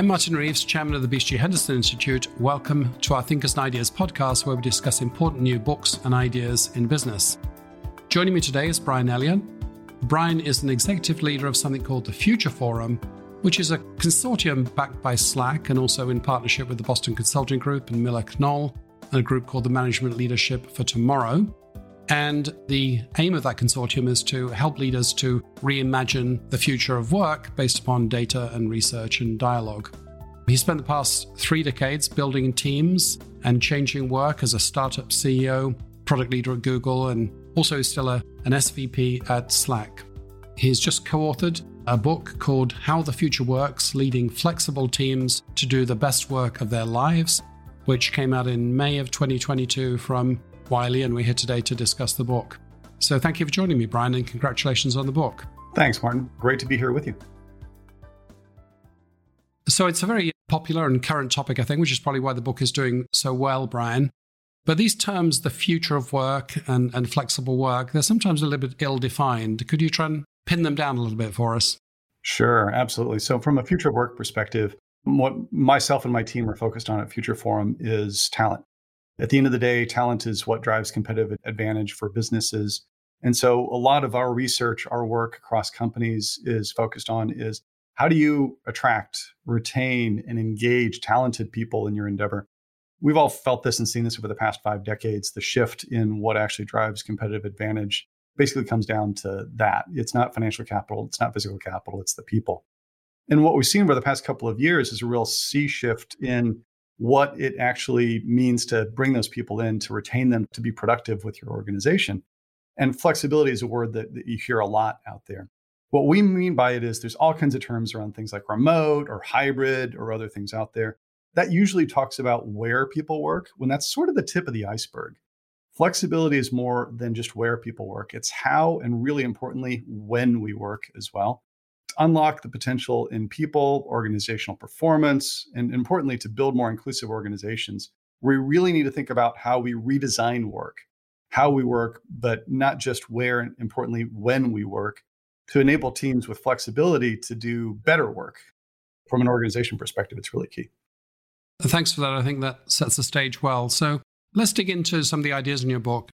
I'm Martin Reeves, chairman of the BCG Henderson Institute. Welcome to our Thinkers and Ideas podcast, where we discuss important new books and ideas in business. Joining me today is Brian Elliott. Brian is an executive leader of something called the Future Forum, which is a consortium backed by Slack and also in partnership with the Boston Consulting Group and Miller Knoll, and a group called the Management Leadership for Tomorrow. And the aim of that consortium is to help leaders to reimagine the future of work based upon data and research and dialogue. He spent the past three decades building teams and changing work as a startup CEO, product leader at Google, and also still a, an SVP at Slack. He's just co authored a book called How the Future Works Leading Flexible Teams to Do the Best Work of Their Lives, which came out in May of 2022 from Wiley, and we're here today to discuss the book. So thank you for joining me, Brian, and congratulations on the book. Thanks, Martin. Great to be here with you. So it's a very popular and current topic, I think, which is probably why the book is doing so well, Brian. But these terms, the future of work and, and flexible work, they're sometimes a little bit ill defined. Could you try and pin them down a little bit for us? Sure, absolutely. So, from a future of work perspective, what myself and my team are focused on at Future Forum is talent. At the end of the day, talent is what drives competitive advantage for businesses. And so a lot of our research, our work across companies is focused on is how do you attract, retain, and engage talented people in your endeavor? We've all felt this and seen this over the past five decades. The shift in what actually drives competitive advantage basically comes down to that. It's not financial capital, it's not physical capital, it's the people. And what we've seen over the past couple of years is a real sea shift in what it actually means to bring those people in, to retain them, to be productive with your organization. And flexibility is a word that, that you hear a lot out there. What we mean by it is there's all kinds of terms around things like remote or hybrid or other things out there. That usually talks about where people work when that's sort of the tip of the iceberg. Flexibility is more than just where people work, it's how and really importantly, when we work as well unlock the potential in people, organizational performance, and importantly, to build more inclusive organizations, we really need to think about how we redesign work, how we work, but not just where and importantly, when we work to enable teams with flexibility to do better work. From an organization perspective, it's really key. Thanks for that. I think that sets the stage well. So let's dig into some of the ideas in your book.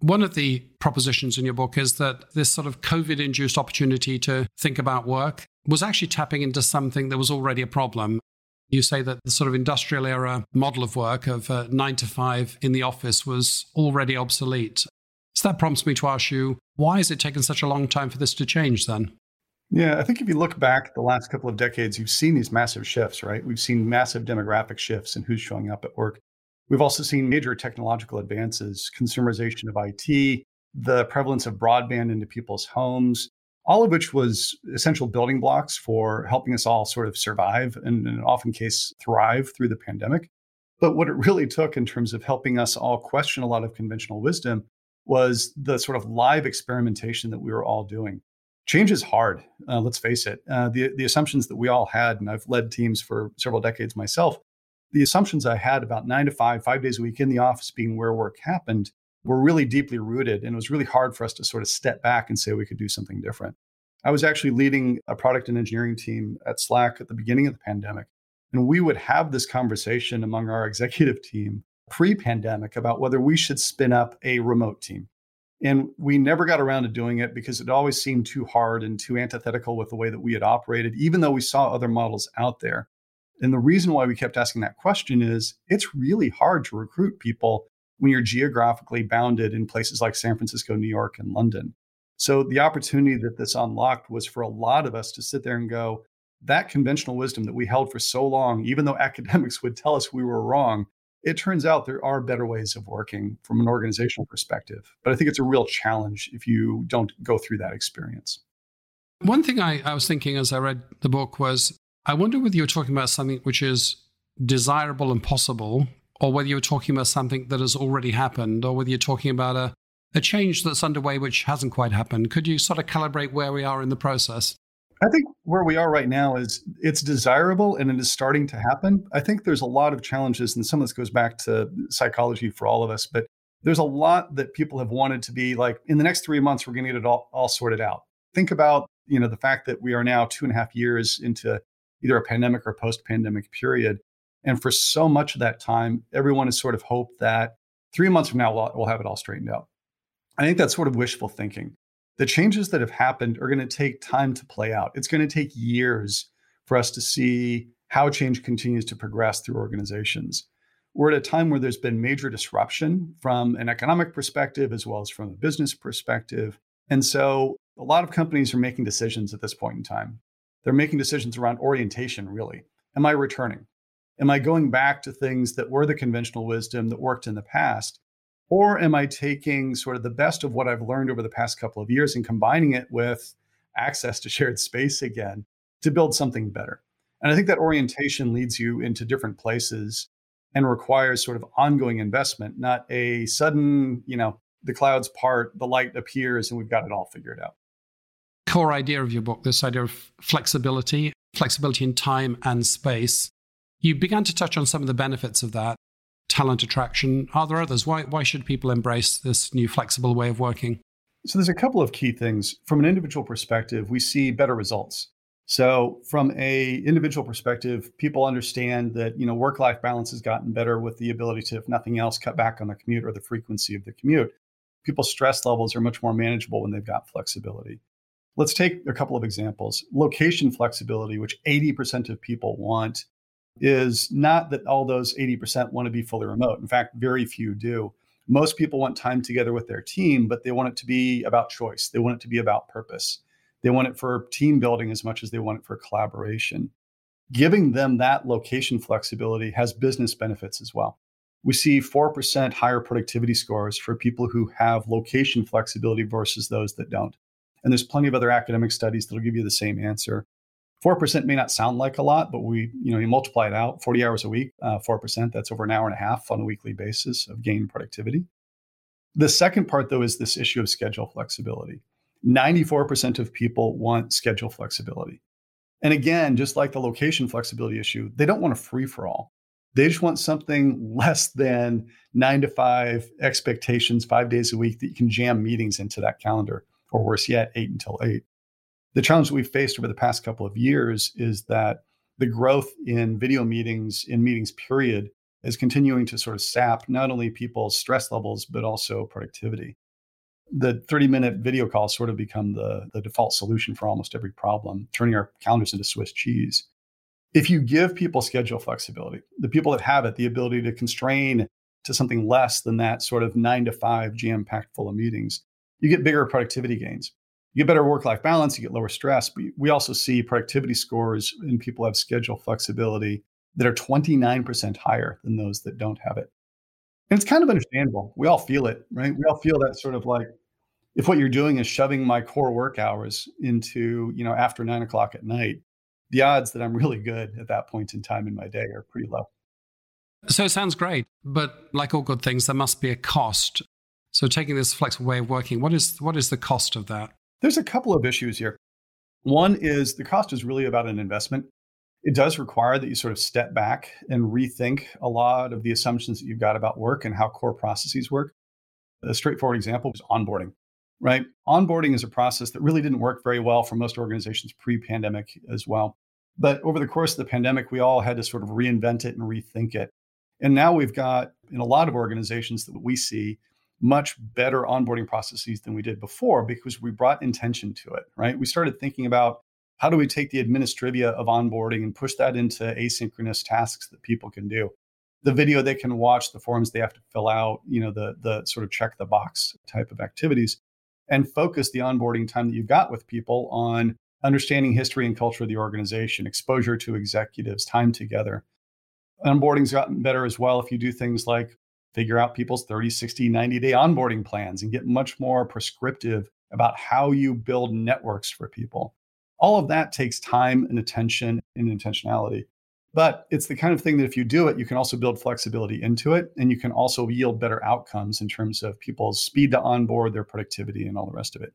One of the propositions in your book is that this sort of COVID induced opportunity to think about work was actually tapping into something that was already a problem. You say that the sort of industrial era model of work of uh, nine to five in the office was already obsolete. So that prompts me to ask you why has it taken such a long time for this to change then? Yeah, I think if you look back the last couple of decades, you've seen these massive shifts, right? We've seen massive demographic shifts in who's showing up at work. We've also seen major technological advances, consumerization of IT, the prevalence of broadband into people's homes, all of which was essential building blocks for helping us all sort of survive and in often case thrive through the pandemic. But what it really took in terms of helping us all question a lot of conventional wisdom was the sort of live experimentation that we were all doing. Change is hard, uh, let's face it. Uh, the, the assumptions that we all had, and I've led teams for several decades myself, the assumptions I had about nine to five, five days a week in the office being where work happened were really deeply rooted. And it was really hard for us to sort of step back and say we could do something different. I was actually leading a product and engineering team at Slack at the beginning of the pandemic. And we would have this conversation among our executive team pre pandemic about whether we should spin up a remote team. And we never got around to doing it because it always seemed too hard and too antithetical with the way that we had operated, even though we saw other models out there. And the reason why we kept asking that question is it's really hard to recruit people when you're geographically bounded in places like San Francisco, New York, and London. So the opportunity that this unlocked was for a lot of us to sit there and go, that conventional wisdom that we held for so long, even though academics would tell us we were wrong, it turns out there are better ways of working from an organizational perspective. But I think it's a real challenge if you don't go through that experience. One thing I, I was thinking as I read the book was I wonder whether you're talking about something which is desirable and possible, or whether you're talking about something that has already happened, or whether you're talking about a, a change that's underway which hasn't quite happened. Could you sort of calibrate where we are in the process? I think where we are right now is it's desirable and it is starting to happen. I think there's a lot of challenges, and some of this goes back to psychology for all of us, but there's a lot that people have wanted to be like in the next three months, we're going to get it all, all sorted out. Think about you know the fact that we are now two and a half years into either a pandemic or post pandemic period. And for so much of that time, everyone has sort of hoped that three months from now, we'll, we'll have it all straightened out. I think that's sort of wishful thinking. The changes that have happened are going to take time to play out. It's going to take years for us to see how change continues to progress through organizations. We're at a time where there's been major disruption from an economic perspective as well as from a business perspective. And so a lot of companies are making decisions at this point in time. They're making decisions around orientation, really. Am I returning? Am I going back to things that were the conventional wisdom that worked in the past? Or am I taking sort of the best of what I've learned over the past couple of years and combining it with access to shared space again to build something better? And I think that orientation leads you into different places and requires sort of ongoing investment, not a sudden, you know, the clouds part, the light appears, and we've got it all figured out. Core idea of your book, this idea of flexibility, flexibility in time and space. You began to touch on some of the benefits of that talent attraction. Are there others? Why, why should people embrace this new flexible way of working? So, there's a couple of key things. From an individual perspective, we see better results. So from a individual perspective, people understand that you know work-life balance has gotten better with the ability to, if nothing else, cut back on the commute or the frequency of the commute. People's stress levels are much more manageable when they've got flexibility. Let's take a couple of examples. Location flexibility, which 80% of people want, is not that all those 80% want to be fully remote. In fact, very few do. Most people want time together with their team, but they want it to be about choice. They want it to be about purpose. They want it for team building as much as they want it for collaboration. Giving them that location flexibility has business benefits as well. We see 4% higher productivity scores for people who have location flexibility versus those that don't. And there's plenty of other academic studies that'll give you the same answer. 4% may not sound like a lot, but we, you know, you multiply it out 40 hours a week, uh, 4%, that's over an hour and a half on a weekly basis of gain productivity. The second part, though, is this issue of schedule flexibility. 94% of people want schedule flexibility. And again, just like the location flexibility issue, they don't want a free for all. They just want something less than nine to five expectations, five days a week that you can jam meetings into that calendar, or worse yet, eight until eight. The challenge we've faced over the past couple of years is that the growth in video meetings, in meetings period, is continuing to sort of sap not only people's stress levels, but also productivity the 30 minute video calls sort of become the, the default solution for almost every problem, turning our calendars into Swiss cheese. If you give people schedule flexibility, the people that have it, the ability to constrain to something less than that sort of nine to five jam packed full of meetings, you get bigger productivity gains. You get better work life balance, you get lower stress. But we also see productivity scores in people who have schedule flexibility that are 29% higher than those that don't have it. And it's kind of understandable. We all feel it, right? We all feel that sort of like, if what you're doing is shoving my core work hours into, you know, after nine o'clock at night, the odds that I'm really good at that point in time in my day are pretty low. So it sounds great, but like all good things, there must be a cost. So taking this flexible way of working, what is what is the cost of that? There's a couple of issues here. One is the cost is really about an investment. It does require that you sort of step back and rethink a lot of the assumptions that you've got about work and how core processes work. A straightforward example is onboarding right? Onboarding is a process that really didn't work very well for most organizations pre pandemic as well. But over the course of the pandemic, we all had to sort of reinvent it and rethink it. And now we've got, in a lot of organizations that we see, much better onboarding processes than we did before because we brought intention to it, right? We started thinking about how do we take the administrivia of onboarding and push that into asynchronous tasks that people can do the video they can watch the forms they have to fill out you know the the sort of check the box type of activities and focus the onboarding time that you've got with people on understanding history and culture of the organization, exposure to executives, time together. Onboarding's gotten better as well if you do things like figure out people's 30, 60, 90 day onboarding plans and get much more prescriptive about how you build networks for people. All of that takes time and attention and intentionality. But it's the kind of thing that if you do it, you can also build flexibility into it and you can also yield better outcomes in terms of people's speed to onboard, their productivity, and all the rest of it.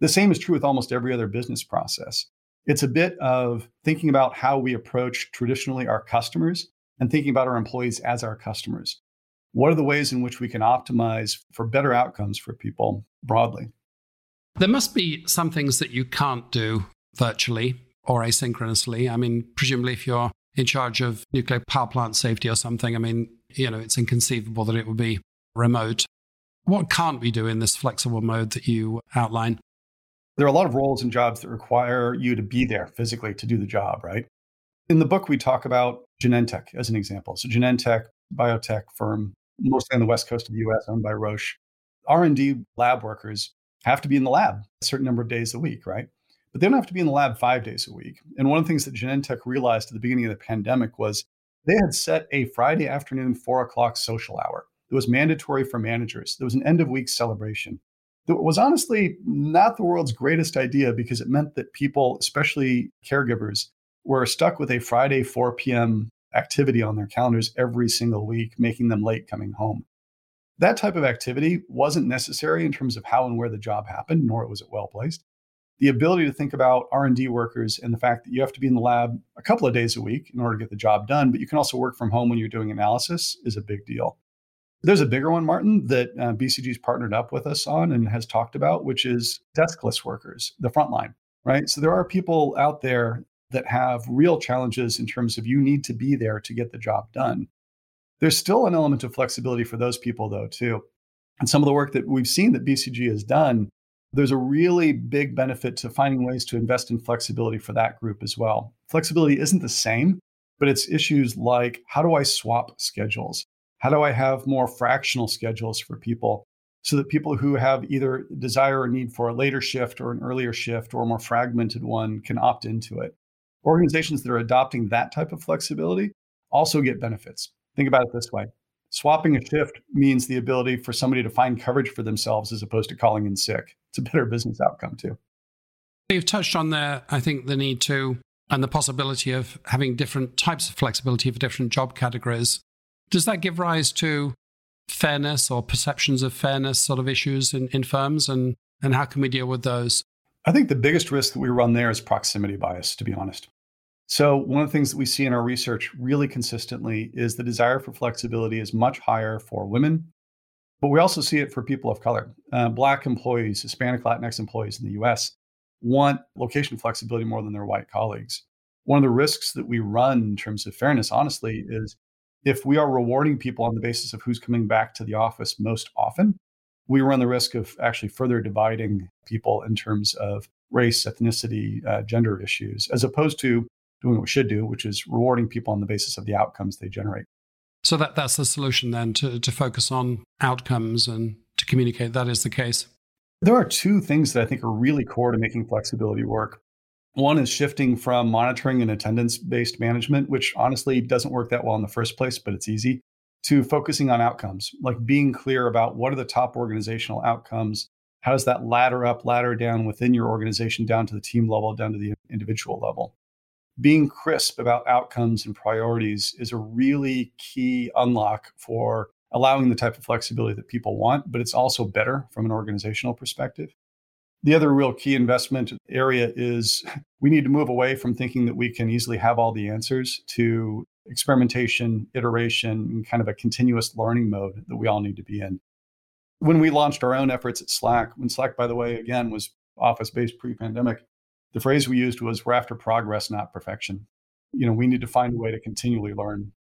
The same is true with almost every other business process. It's a bit of thinking about how we approach traditionally our customers and thinking about our employees as our customers. What are the ways in which we can optimize for better outcomes for people broadly? There must be some things that you can't do virtually or asynchronously. I mean, presumably, if you're in charge of nuclear power plant safety or something, I mean, you know, it's inconceivable that it would be remote. What can't we do in this flexible mode that you outline? There are a lot of roles and jobs that require you to be there physically to do the job, right? In the book, we talk about Genentech as an example. So Genentech, biotech firm, mostly on the west coast of the US, owned by Roche. R&D lab workers have to be in the lab a certain number of days a week, right? But they don't have to be in the lab five days a week. And one of the things that Genentech realized at the beginning of the pandemic was they had set a Friday afternoon, four o'clock social hour. It was mandatory for managers. There was an end of week celebration. that was honestly not the world's greatest idea because it meant that people, especially caregivers, were stuck with a Friday 4 p.m. activity on their calendars every single week, making them late coming home. That type of activity wasn't necessary in terms of how and where the job happened, nor was it well placed. The ability to think about R&D workers and the fact that you have to be in the lab a couple of days a week in order to get the job done, but you can also work from home when you're doing analysis is a big deal. There's a bigger one, Martin, that uh, BCG's partnered up with us on and has talked about, which is deskless workers, the frontline, right? So there are people out there that have real challenges in terms of you need to be there to get the job done. There's still an element of flexibility for those people, though, too. And some of the work that we've seen that BCG has done, there's a really big benefit to finding ways to invest in flexibility for that group as well. Flexibility isn't the same, but it's issues like how do I swap schedules? How do I have more fractional schedules for people so that people who have either desire or need for a later shift or an earlier shift or a more fragmented one can opt into it? Organizations that are adopting that type of flexibility also get benefits. Think about it this way swapping a shift means the ability for somebody to find coverage for themselves as opposed to calling in sick. It's a better business outcome, too. You've touched on there, I think, the need to and the possibility of having different types of flexibility for different job categories. Does that give rise to fairness or perceptions of fairness sort of issues in, in firms? And, and how can we deal with those? I think the biggest risk that we run there is proximity bias, to be honest. So, one of the things that we see in our research really consistently is the desire for flexibility is much higher for women, but we also see it for people of color. Uh, Black employees, Hispanic, Latinx employees in the US want location flexibility more than their white colleagues. One of the risks that we run in terms of fairness, honestly, is if we are rewarding people on the basis of who's coming back to the office most often, we run the risk of actually further dividing people in terms of race, ethnicity, uh, gender issues, as opposed to doing what we should do, which is rewarding people on the basis of the outcomes they generate. So that, that's the solution then to, to focus on outcomes and to communicate that is the case. There are two things that I think are really core to making flexibility work. One is shifting from monitoring and attendance based management, which honestly doesn't work that well in the first place, but it's easy, to focusing on outcomes, like being clear about what are the top organizational outcomes. How does that ladder up, ladder down within your organization, down to the team level, down to the individual level? Being crisp about outcomes and priorities is a really key unlock for allowing the type of flexibility that people want, but it's also better from an organizational perspective. The other real key investment area is we need to move away from thinking that we can easily have all the answers to experimentation, iteration, and kind of a continuous learning mode that we all need to be in. When we launched our own efforts at Slack, when Slack, by the way, again, was office based pre pandemic, the phrase we used was we're after progress, not perfection. You know, we need to find a way to continually learn.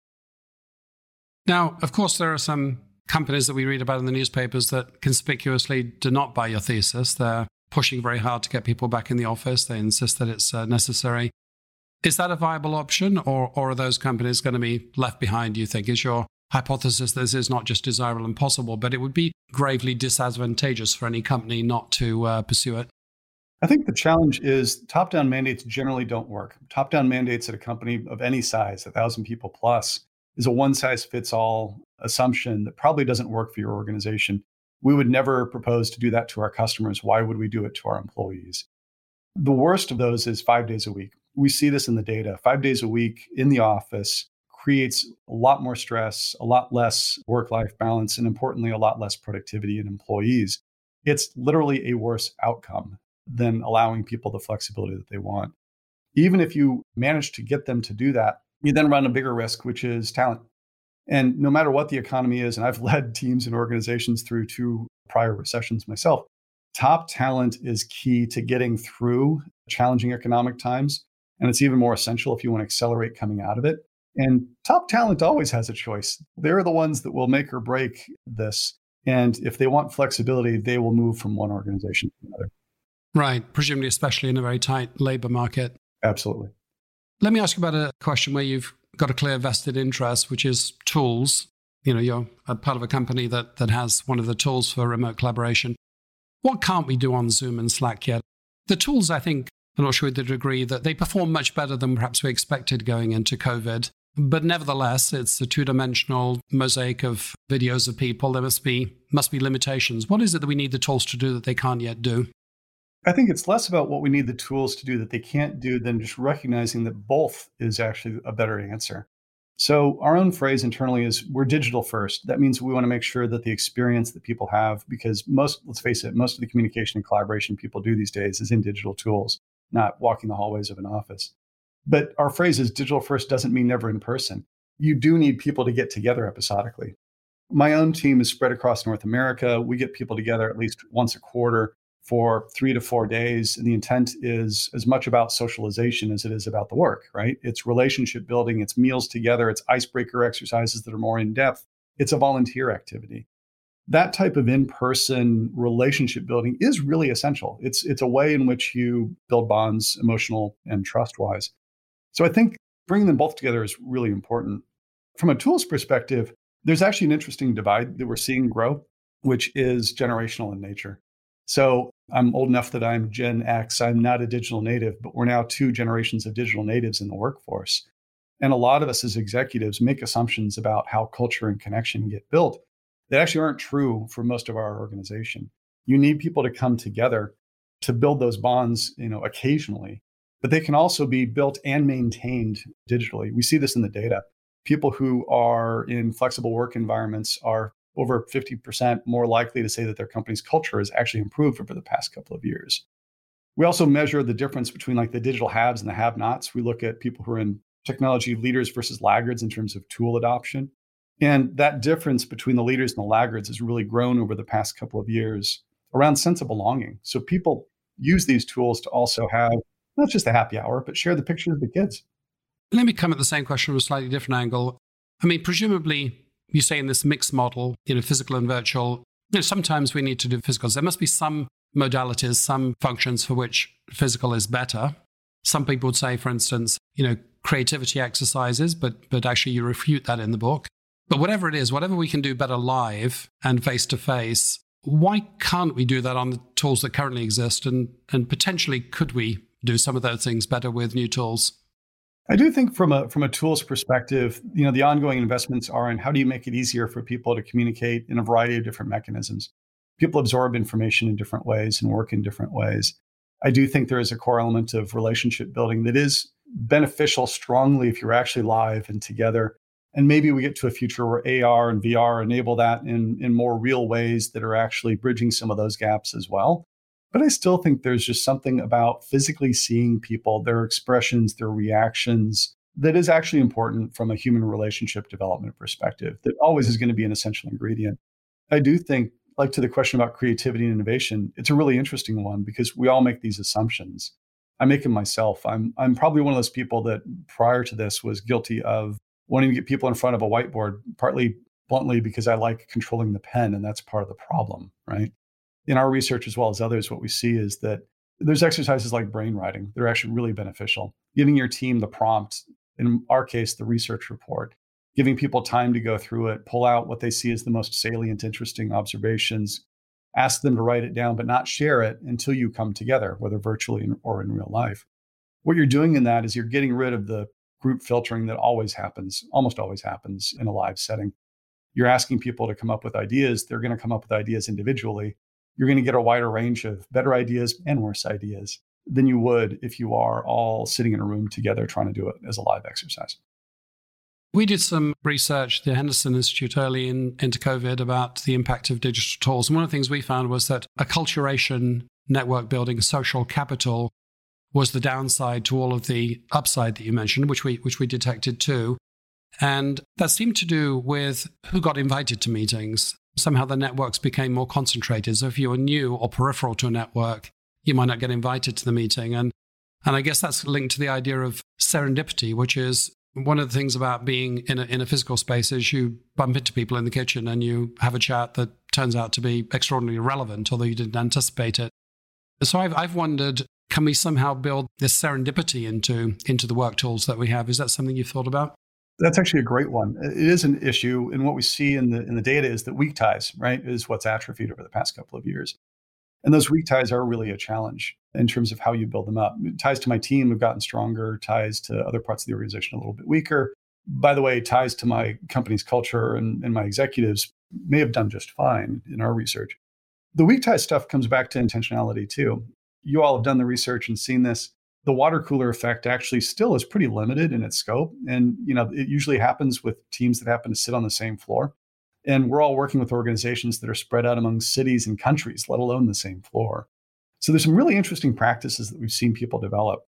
Now, of course, there are some companies that we read about in the newspapers that conspicuously do not buy your thesis. They're pushing very hard to get people back in the office. They insist that it's uh, necessary. Is that a viable option, or, or are those companies going to be left behind, do you think? Is your hypothesis this is not just desirable and possible, but it would be gravely disadvantageous for any company not to uh, pursue it? I think the challenge is top down mandates generally don't work. Top down mandates at a company of any size, a thousand people plus, is a one size fits all assumption that probably doesn't work for your organization. We would never propose to do that to our customers. Why would we do it to our employees? The worst of those is five days a week. We see this in the data. Five days a week in the office creates a lot more stress, a lot less work life balance, and importantly, a lot less productivity in employees. It's literally a worse outcome than allowing people the flexibility that they want. Even if you manage to get them to do that, you then run a bigger risk, which is talent. And no matter what the economy is, and I've led teams and organizations through two prior recessions myself, top talent is key to getting through challenging economic times. And it's even more essential if you want to accelerate coming out of it. And top talent always has a choice. They're the ones that will make or break this. And if they want flexibility, they will move from one organization to another. Right. Presumably, especially in a very tight labor market. Absolutely. Let me ask you about a question where you've got a clear vested interest, which is tools. You know, you're a part of a company that, that has one of the tools for remote collaboration. What can't we do on Zoom and Slack yet? The tools, I think, I'm not sure to the degree that they perform much better than perhaps we expected going into COVID. But nevertheless, it's a two-dimensional mosaic of videos of people. There must be must be limitations. What is it that we need the tools to do that they can't yet do? I think it's less about what we need the tools to do that they can't do than just recognizing that both is actually a better answer. So, our own phrase internally is we're digital first. That means we want to make sure that the experience that people have, because most, let's face it, most of the communication and collaboration people do these days is in digital tools, not walking the hallways of an office. But our phrase is digital first doesn't mean never in person. You do need people to get together episodically. My own team is spread across North America. We get people together at least once a quarter for three to four days. And the intent is as much about socialization as it is about the work, right? It's relationship building, it's meals together, it's icebreaker exercises that are more in depth, it's a volunteer activity. That type of in-person relationship building is really essential. It's it's a way in which you build bonds, emotional and trust-wise. So I think bringing them both together is really important. From a tools perspective, there's actually an interesting divide that we're seeing grow, which is generational in nature. So I'm old enough that I'm Gen X. I'm not a digital native, but we're now two generations of digital natives in the workforce. And a lot of us as executives make assumptions about how culture and connection get built that actually aren't true for most of our organization. You need people to come together to build those bonds, you know, occasionally, but they can also be built and maintained digitally. We see this in the data. People who are in flexible work environments are over 50% more likely to say that their company's culture has actually improved over the past couple of years. We also measure the difference between like the digital haves and the have nots. We look at people who are in technology leaders versus laggards in terms of tool adoption. And that difference between the leaders and the laggards has really grown over the past couple of years around sense of belonging. So people use these tools to also have not just a happy hour, but share the pictures of the kids. Let me come at the same question from a slightly different angle. I mean, presumably you say in this mixed model, you know, physical and virtual, you know, sometimes we need to do physicals. There must be some modalities, some functions for which physical is better. Some people would say, for instance, you know, creativity exercises, but but actually you refute that in the book. But whatever it is, whatever we can do better live and face to face, why can't we do that on the tools that currently exist? And and potentially could we do some of those things better with new tools? I do think from a from a tools perspective, you know, the ongoing investments are in how do you make it easier for people to communicate in a variety of different mechanisms. People absorb information in different ways and work in different ways. I do think there is a core element of relationship building that is beneficial strongly if you're actually live and together. And maybe we get to a future where AR and VR enable that in, in more real ways that are actually bridging some of those gaps as well. But I still think there's just something about physically seeing people, their expressions, their reactions, that is actually important from a human relationship development perspective, that always is going to be an essential ingredient. I do think, like to the question about creativity and innovation, it's a really interesting one because we all make these assumptions. I make them myself. I'm, I'm probably one of those people that prior to this was guilty of wanting to get people in front of a whiteboard, partly bluntly because I like controlling the pen, and that's part of the problem, right? In our research as well as others, what we see is that there's exercises like brain writing. They're actually really beneficial. Giving your team the prompt, in our case, the research report, giving people time to go through it, pull out what they see as the most salient, interesting observations, ask them to write it down, but not share it until you come together, whether virtually or in real life. What you're doing in that is you're getting rid of the group filtering that always happens, almost always happens in a live setting. You're asking people to come up with ideas. They're going to come up with ideas individually you're going to get a wider range of better ideas and worse ideas than you would if you are all sitting in a room together trying to do it as a live exercise. We did some research, the Henderson Institute, early in, into COVID about the impact of digital tools. And one of the things we found was that acculturation, network building, social capital was the downside to all of the upside that you mentioned, which we, which we detected too. And that seemed to do with who got invited to meetings somehow the networks became more concentrated. So if you were new or peripheral to a network, you might not get invited to the meeting. And And I guess that's linked to the idea of serendipity, which is one of the things about being in a, in a physical space is you bump into people in the kitchen and you have a chat that turns out to be extraordinarily relevant, although you didn't anticipate it. So I've, I've wondered, can we somehow build this serendipity into, into the work tools that we have? Is that something you've thought about? That's actually a great one. It is an issue, and what we see in the in the data is that weak ties, right, is what's atrophied over the past couple of years. And those weak ties are really a challenge in terms of how you build them up. Ties to my team have gotten stronger, ties to other parts of the organization a little bit weaker. By the way, ties to my company's culture and, and my executives may have done just fine in our research. The weak tie stuff comes back to intentionality too. You all have done the research and seen this. The water cooler effect actually still is pretty limited in its scope. And, you know, it usually happens with teams that happen to sit on the same floor. And we're all working with organizations that are spread out among cities and countries, let alone the same floor. So there's some really interesting practices that we've seen people develop.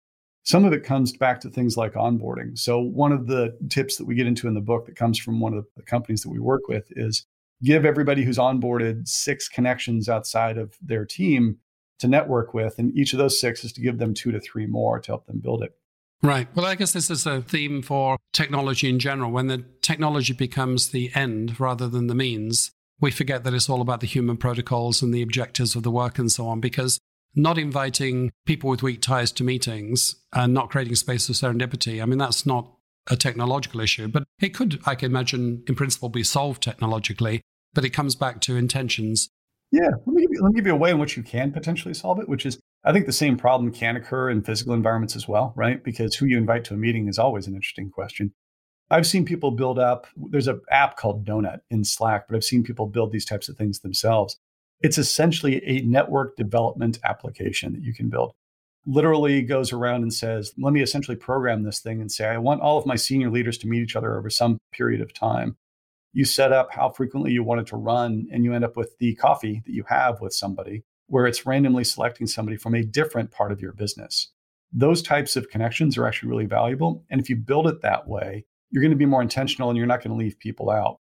Some of it comes back to things like onboarding. So one of the tips that we get into in the book that comes from one of the companies that we work with is give everybody who's onboarded six connections outside of their team to network with. And each of those six is to give them two to three more to help them build it. Right. Well, I guess this is a theme for technology in general. When the technology becomes the end rather than the means, we forget that it's all about the human protocols and the objectives of the work and so on, because not inviting people with weak ties to meetings and not creating space for serendipity, I mean, that's not a technological issue, but it could, I can imagine, in principle, be solved technologically. But it comes back to intentions. Yeah. Let me, give you, let me give you a way in which you can potentially solve it, which is I think the same problem can occur in physical environments as well, right? Because who you invite to a meeting is always an interesting question. I've seen people build up, there's an app called Donut in Slack, but I've seen people build these types of things themselves. It's essentially a network development application that you can build. Literally goes around and says, let me essentially program this thing and say, I want all of my senior leaders to meet each other over some period of time. You set up how frequently you want it to run, and you end up with the coffee that you have with somebody where it's randomly selecting somebody from a different part of your business. Those types of connections are actually really valuable. And if you build it that way, you're going to be more intentional and you're not going to leave people out.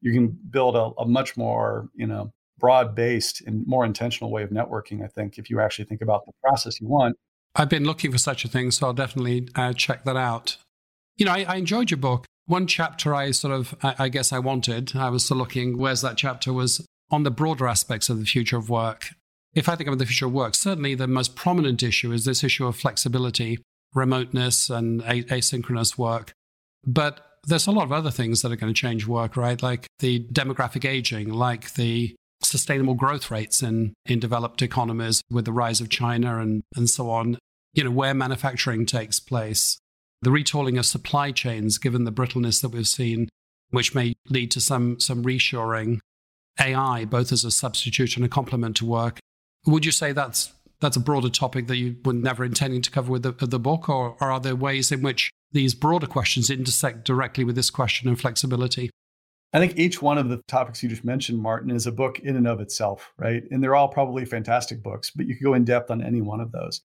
You can build a, a much more, you know, broad-based and more intentional way of networking, I think, if you actually think about the process you want. I've been looking for such a thing, so I'll definitely uh, check that out. You know, I, I, enjoyed your book. One chapter I sort of, I, guess I wanted, I was looking, where's that chapter, was on the broader aspects of the future of work if I think about the future of work, certainly the most prominent issue is this issue of flexibility, remoteness, and asynchronous work. But there's a lot of other things that are going to change work, right? Like the demographic aging, like the sustainable growth rates in, in developed economies with the rise of China and, and so on, you know, where manufacturing takes place, the retooling of supply chains, given the brittleness that we've seen, which may lead to some, some reshoring, AI, both as a substitute and a complement to work, would you say that's that's a broader topic that you were never intending to cover with the, the book, or, or are there ways in which these broader questions intersect directly with this question of flexibility? I think each one of the topics you just mentioned, Martin, is a book in and of itself, right? And they're all probably fantastic books, but you could go in depth on any one of those.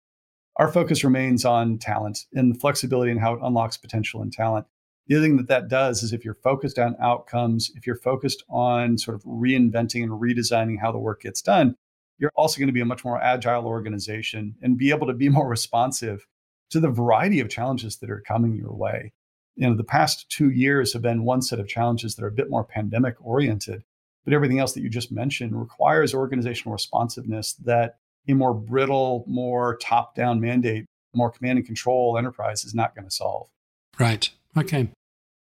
Our focus remains on talent and flexibility and how it unlocks potential in talent. The other thing that that does is if you're focused on outcomes, if you're focused on sort of reinventing and redesigning how the work gets done, you're also going to be a much more agile organization and be able to be more responsive to the variety of challenges that are coming your way. You know, the past two years have been one set of challenges that are a bit more pandemic oriented, but everything else that you just mentioned requires organizational responsiveness that a more brittle, more top down mandate, more command and control enterprise is not going to solve. Right. Okay.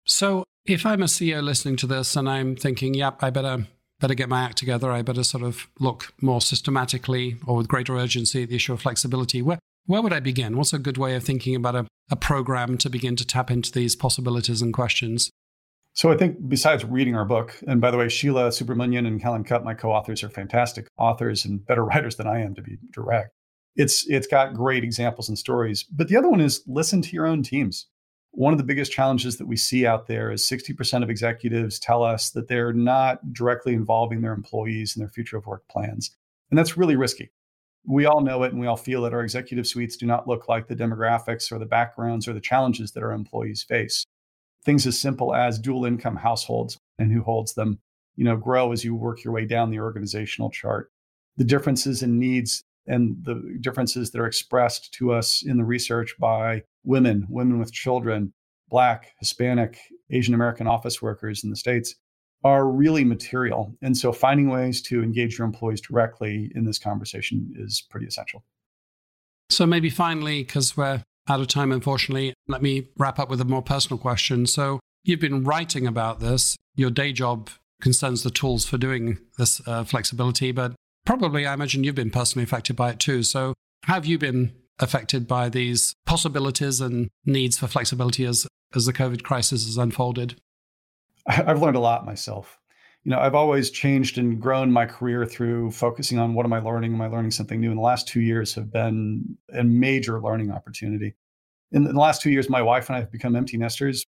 So if I'm a CEO listening to this and I'm thinking, yep, I better better get my act together. I better sort of look more systematically or with greater urgency at the issue of flexibility. Where, where would I begin? What's a good way of thinking about a, a program to begin to tap into these possibilities and questions? So I think besides reading our book, and by the way, Sheila Subramanian and Helen Kupp, my co-authors, are fantastic authors and better writers than I am, to be direct. It's it's got great examples and stories. But the other one is listen to your own teams. One of the biggest challenges that we see out there is 60% of executives tell us that they're not directly involving their employees in their future of work plans. And that's really risky. We all know it and we all feel that Our executive suites do not look like the demographics or the backgrounds or the challenges that our employees face. Things as simple as dual income households and who holds them, you know, grow as you work your way down the organizational chart. The differences in needs and the differences that are expressed to us in the research by women, women with children, Black, Hispanic, Asian American office workers in the States are really material. And so finding ways to engage your employees directly in this conversation is pretty essential. So maybe finally, because we're out of time, unfortunately, let me wrap up with a more personal question. So you've been writing about this. Your day job concerns the tools for doing this uh, flexibility, but probably I imagine you've been personally affected by it too. So have you been affected by these possibilities and needs for flexibility as, as the COVID crisis has unfolded? I've learned a lot myself. You know, I've always changed and grown my career through focusing on what am I learning? Am I learning something new? And the last two years have been a major learning opportunity. In the last two years, my wife and I have become empty nesters.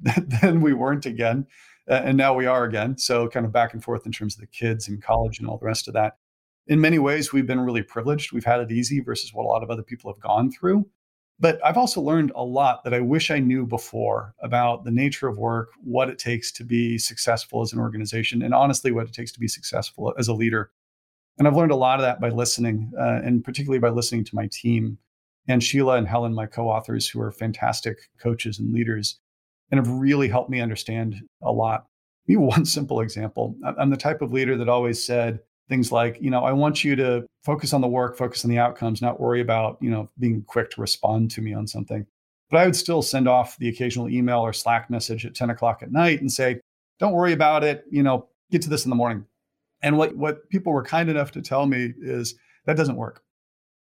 then we weren't again, and now we are again. So, kind of back and forth in terms of the kids and college and all the rest of that. In many ways, we've been really privileged. We've had it easy versus what a lot of other people have gone through. But I've also learned a lot that I wish I knew before about the nature of work, what it takes to be successful as an organization, and honestly, what it takes to be successful as a leader. And I've learned a lot of that by listening, uh, and particularly by listening to my team and Sheila and Helen, my co authors, who are fantastic coaches and leaders, and have really helped me understand a lot. Me, one simple example. I'm the type of leader that always said, things like you know i want you to focus on the work focus on the outcomes not worry about you know being quick to respond to me on something. But i would still send off the occasional email or slack message at 10 o'clock at night and say don't worry about it you know get to this in the morning. And what what people were kind enough to tell me is that doesn't work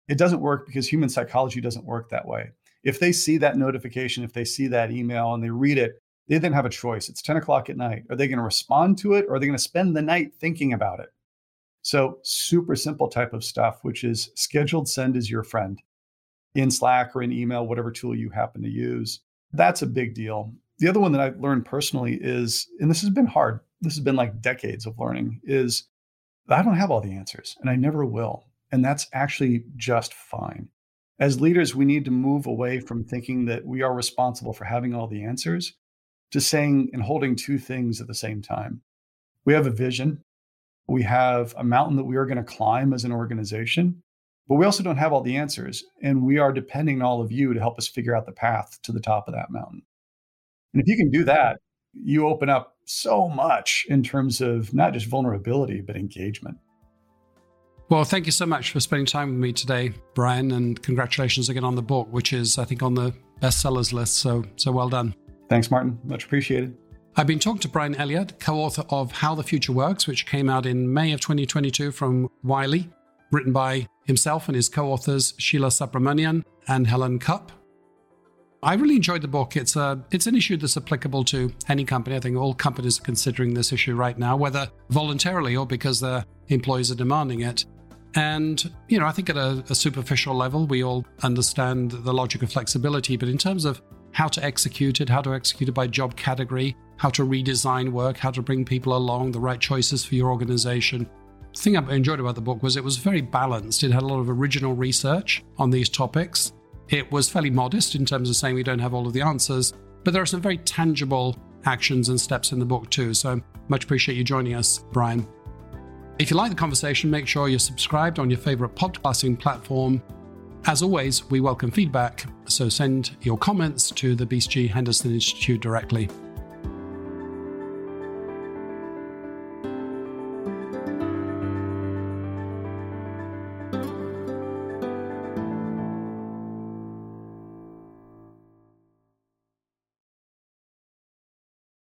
it doesn't work because human psychology doesn't work that way if they see that notification if they see that email and they read it they then have a choice it's 10 o'clock at night are they going to respond to it or are they going to spend the night thinking about it so, super simple type of stuff, which is scheduled send is your friend in Slack or in email, whatever tool you happen to use. That's a big deal. The other one that I've learned personally is, and this has been hard, this has been like decades of learning, is I don't have all the answers and I never will. And that's actually just fine. As leaders, we need to move away from thinking that we are responsible for having all the answers to saying and holding two things at the same time. We have a vision we have a mountain that we are going to climb as an organization, but we also don't have all the answers. And we are depending on all of you to help us figure out the path to the top of that mountain. And if you can do that, you open up so much in terms of not just vulnerability, but engagement. Well, thank you so much for spending time with me today, Brian, and congratulations again on the book, which is, I think, on the bestsellers list. So, so well done. Thanks, Martin. Much appreciated. I've been talking to Brian Elliott, co author of How the Future Works, which came out in May of 2022 from Wiley, written by himself and his co authors Sheila Subramanian and Helen Kupp. I really enjoyed the book. It's a it's an issue that's applicable to any company. I think all companies are considering this issue right now, whether voluntarily or because their employees are demanding it. And you know, I think at a, a superficial level, we all understand the logic of flexibility, but in terms of how to execute it, how to execute it by job category, how to redesign work, how to bring people along, the right choices for your organization. The thing I enjoyed about the book was it was very balanced. It had a lot of original research on these topics. It was fairly modest in terms of saying we don't have all of the answers, but there are some very tangible actions and steps in the book too. So much appreciate you joining us, Brian. If you like the conversation, make sure you're subscribed on your favorite podcasting platform. As always, we welcome feedback, so send your comments to the BCG Henderson Institute directly.